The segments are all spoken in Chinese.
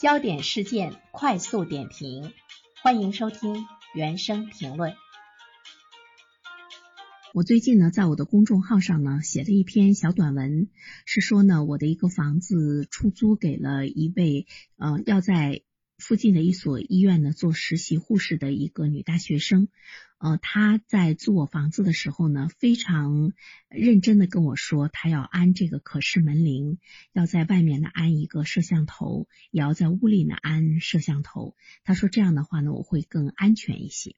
焦点事件快速点评，欢迎收听原声评论。我最近呢，在我的公众号上呢，写了一篇小短文，是说呢，我的一个房子出租给了一位呃，要在。附近的一所医院呢，做实习护士的一个女大学生，呃，他在租我房子的时候呢，非常认真的跟我说，他要安这个可视门铃，要在外面呢安一个摄像头，也要在屋里呢安摄像头。他说这样的话呢，我会更安全一些。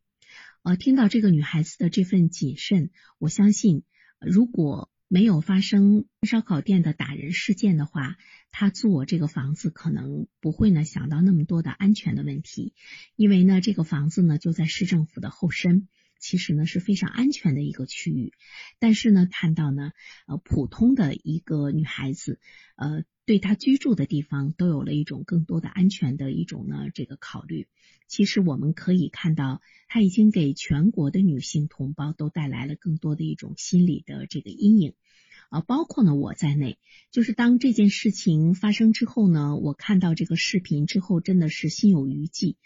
呃，听到这个女孩子的这份谨慎，我相信如果。没有发生烧烤店的打人事件的话，他租我这个房子可能不会呢想到那么多的安全的问题，因为呢这个房子呢就在市政府的后身，其实呢是非常安全的一个区域。但是呢看到呢呃普通的一个女孩子呃。对她居住的地方都有了一种更多的安全的一种呢这个考虑。其实我们可以看到，他已经给全国的女性同胞都带来了更多的一种心理的这个阴影啊，包括呢我在内。就是当这件事情发生之后呢，我看到这个视频之后，真的是心有余悸。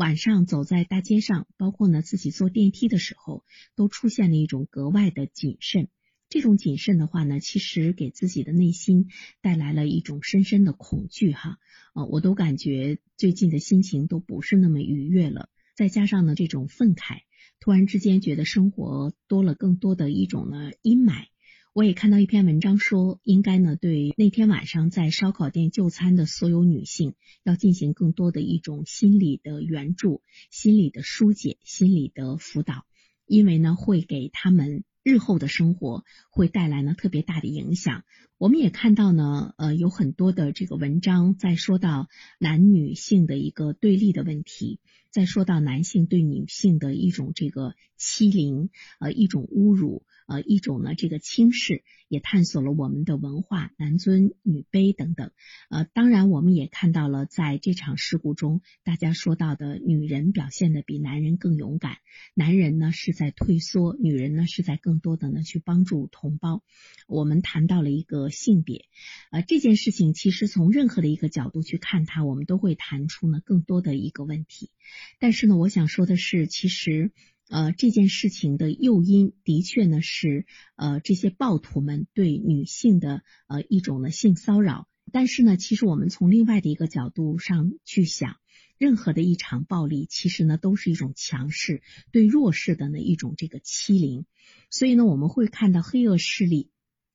晚上走在大街上，包括呢自己坐电梯的时候，都出现了一种格外的谨慎。这种谨慎的话呢，其实给自己的内心带来了一种深深的恐惧哈，呃，我都感觉最近的心情都不是那么愉悦了。再加上呢这种愤慨，突然之间觉得生活多了更多的一种呢阴霾。我也看到一篇文章说，应该呢对那天晚上在烧烤店就餐的所有女性，要进行更多的一种心理的援助、心理的疏解、心理的辅导，因为呢会给他们。日后的生活会带来呢特别大的影响。我们也看到呢，呃，有很多的这个文章在说到男女性的一个对立的问题，在说到男性对女性的一种这个欺凌，呃，一种侮辱。呃，一种呢，这个轻视也探索了我们的文化，男尊女卑等等。呃，当然，我们也看到了在这场事故中，大家说到的女人表现的比男人更勇敢，男人呢是在退缩，女人呢是在更多的呢去帮助同胞。我们谈到了一个性别，呃，这件事情其实从任何的一个角度去看它，我们都会谈出呢更多的一个问题。但是呢，我想说的是，其实。呃，这件事情的诱因的确呢是呃这些暴徒们对女性的呃一种呢性骚扰，但是呢，其实我们从另外的一个角度上去想，任何的一场暴力其实呢都是一种强势对弱势的呢一种这个欺凌，所以呢我们会看到黑恶势力。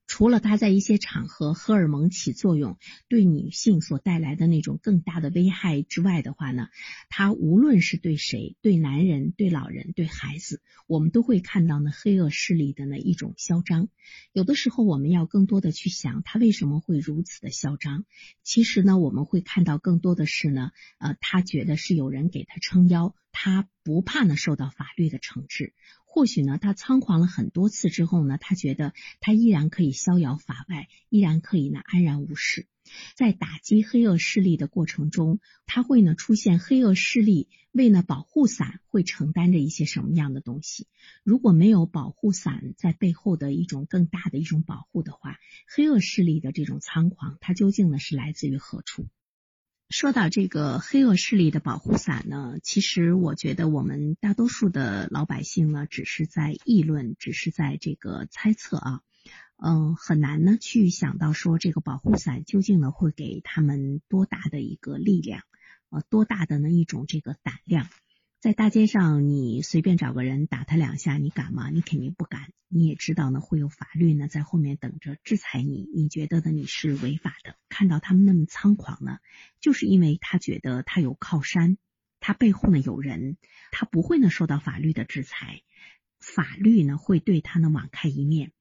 除了它在一些场合荷尔蒙起作用，对女性所带来的那种更大的危害之外的话呢，它无论是对谁，对男人、对老人、对孩子，我们都会看到呢黑恶势力的那一种嚣张。有的时候我们要更多的去想，他为什么会如此的嚣张？其实呢，我们会看到更多的是呢，呃，他觉得是有人给他撑腰，他不怕呢受到法律的惩治。或许呢，他仓皇了很多次之后呢，他觉得他依然可以逍遥法外，依然可以呢安然无事。在打击黑恶势力的过程中，他会呢出现黑恶势力为了保护伞会承担着一些什么样的东西？如果没有保护伞在背后的一种更大的一种保护的话，黑恶势力的这种猖狂，它究竟呢是来自于何处？说到这个黑恶势力的保护伞呢，其实我觉得我们大多数的老百姓呢，只是在议论，只是在这个猜测啊，嗯，很难呢去想到说这个保护伞究竟呢会给他们多大的一个力量，呃，多大的呢一种这个胆量。在大街上，你随便找个人打他两下，你敢吗？你肯定不敢。你也知道呢，会有法律呢在后面等着制裁你。你觉得呢你是违法的？看到他们那么猖狂呢，就是因为他觉得他有靠山，他背后呢有人，他不会呢受到法律的制裁，法律呢会对他呢网开一面。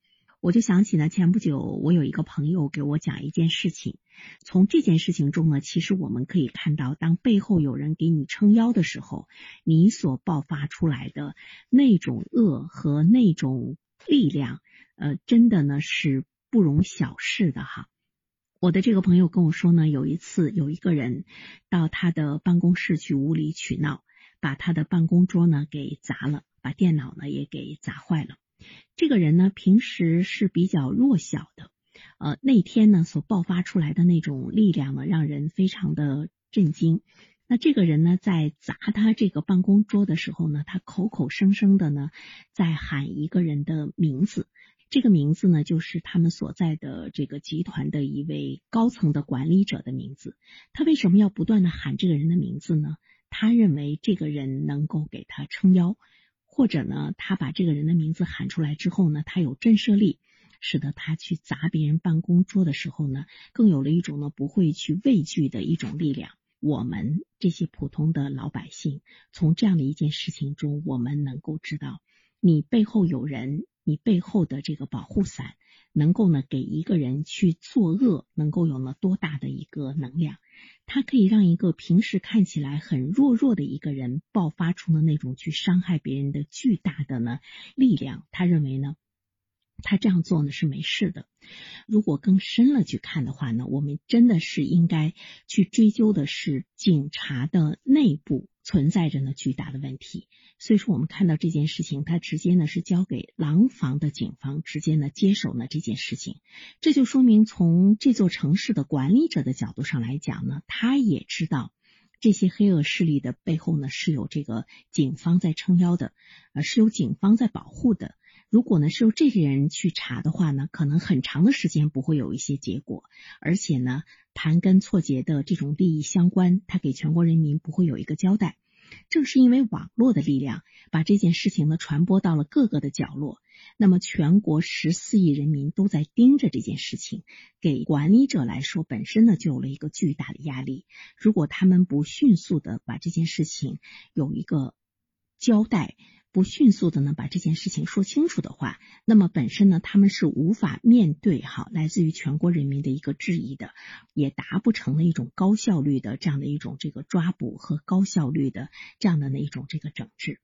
我就想起呢，前不久我有一个朋友给我讲一件事情。从这件事情中呢，其实我们可以看到，当背后有人给你撑腰的时候，你所爆发出来的那种恶和那种力量，呃，真的呢是不容小视的哈。我的这个朋友跟我说呢，有一次有一个人到他的办公室去无理取闹，把他的办公桌呢给砸了，把电脑呢也给砸坏了。这个人呢，平时是比较弱小的，呃，那天呢所爆发出来的那种力量呢，让人非常的震惊。那这个人呢，在砸他这个办公桌的时候呢，他口口声声的呢，在喊一个人的名字。这个名字呢，就是他们所在的这个集团的一位高层的管理者的名字。他为什么要不断的喊这个人的名字呢？他认为这个人能够给他撑腰，或者呢，他把这个人的名字喊出来之后呢，他有震慑力，使得他去砸别人办公桌的时候呢，更有了一种呢不会去畏惧的一种力量。我们这些普通的老百姓，从这样的一件事情中，我们能够知道，你背后有人。你背后的这个保护伞，能够呢给一个人去作恶，能够有了多大的一个能量？它可以让一个平时看起来很弱弱的一个人，爆发出了那种去伤害别人的巨大的呢力量。他认为呢，他这样做呢是没事的。如果更深了去看的话呢，我们真的是应该去追究的是警察的内部。存在着呢巨大的问题，所以说我们看到这件事情，他直接呢是交给廊坊的警方直接呢接手呢这件事情，这就说明从这座城市的管理者的角度上来讲呢，他也知道这些黑恶势力的背后呢是有这个警方在撑腰的，呃是有警方在保护的。如果呢是由这些人去查的话呢，可能很长的时间不会有一些结果，而且呢。盘根错节的这种利益相关，他给全国人民不会有一个交代。正是因为网络的力量，把这件事情呢传播到了各个的角落，那么全国十四亿人民都在盯着这件事情，给管理者来说本身呢就有了一个巨大的压力。如果他们不迅速的把这件事情有一个交代。不迅速的呢把这件事情说清楚的话，那么本身呢他们是无法面对哈来自于全国人民的一个质疑的，也达不成了一种高效率的这样的一种这个抓捕和高效率的这样的那一种这个整治。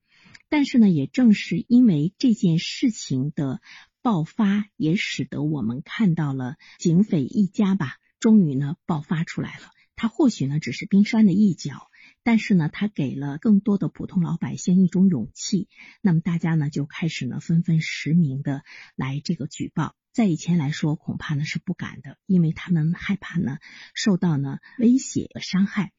但是呢，也正是因为这件事情的爆发，也使得我们看到了警匪一家吧，终于呢爆发出来了。它或许呢只是冰山的一角。但是呢，他给了更多的普通老百姓一种勇气，那么大家呢就开始呢纷纷实名的来这个举报。在以前来说，恐怕呢是不敢的，因为他们害怕呢受到呢威胁和伤害。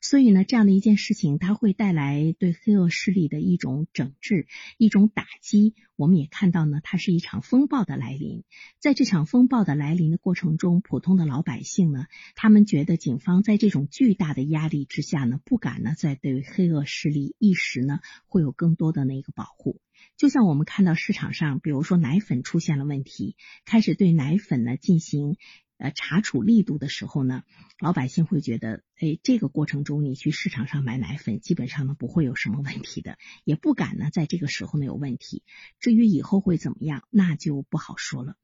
所以呢，这样的一件事情，它会带来对黑恶势力的一种整治、一种打击。我们也看到呢，它是一场风暴的来临。在这场风暴的来临的过程中，普通的老百姓呢，他们觉得警方在这种巨大的压力之下呢，不敢呢再对黑恶势力一时呢会有更多的那个保护。就像我们看到市场上，比如说奶粉出现了问题，开始对奶粉呢进行呃查处力度的时候呢，老百姓会觉得，哎，这个过程中你去市场上买奶粉，基本上呢不会有什么问题的，也不敢呢在这个时候呢有问题。至于以后会怎么样，那就不好说了。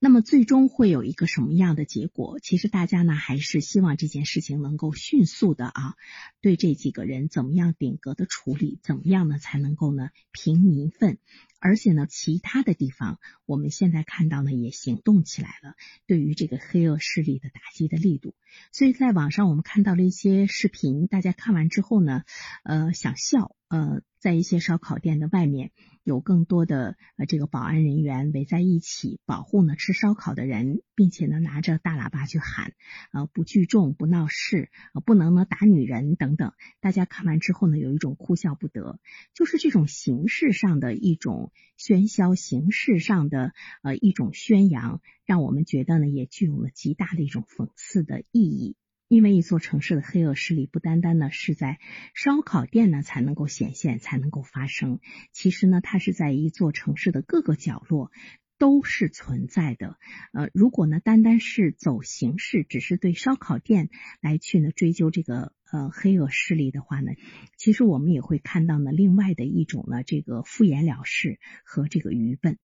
那么最终会有一个什么样的结果？其实大家呢还是希望这件事情能够迅速的啊，对这几个人怎么样顶格的处理，怎么样呢才能够呢平民愤？而且呢，其他的地方我们现在看到呢也行动起来了，对于这个黑恶势力的打击的力度。所以在网上我们看到了一些视频，大家看完之后呢，呃，想笑，呃，在一些烧烤店的外面。有更多的呃这个保安人员围在一起保护呢吃烧烤的人，并且呢拿着大喇叭去喊，呃不聚众不闹事，呃不能呢打女人等等。大家看完之后呢有一种哭笑不得，就是这种形式上的一种喧嚣，形式上的呃一种宣扬，让我们觉得呢也具有了极大的一种讽刺的意义。因为一座城市的黑恶势力不单单呢是在烧烤店呢才能够显现，才能够发生。其实呢，它是在一座城市的各个角落都是存在的。呃，如果呢单单是走形式，只是对烧烤店来去呢追究这个呃黑恶势力的话呢，其实我们也会看到呢另外的一种呢这个敷衍了事和这个愚笨。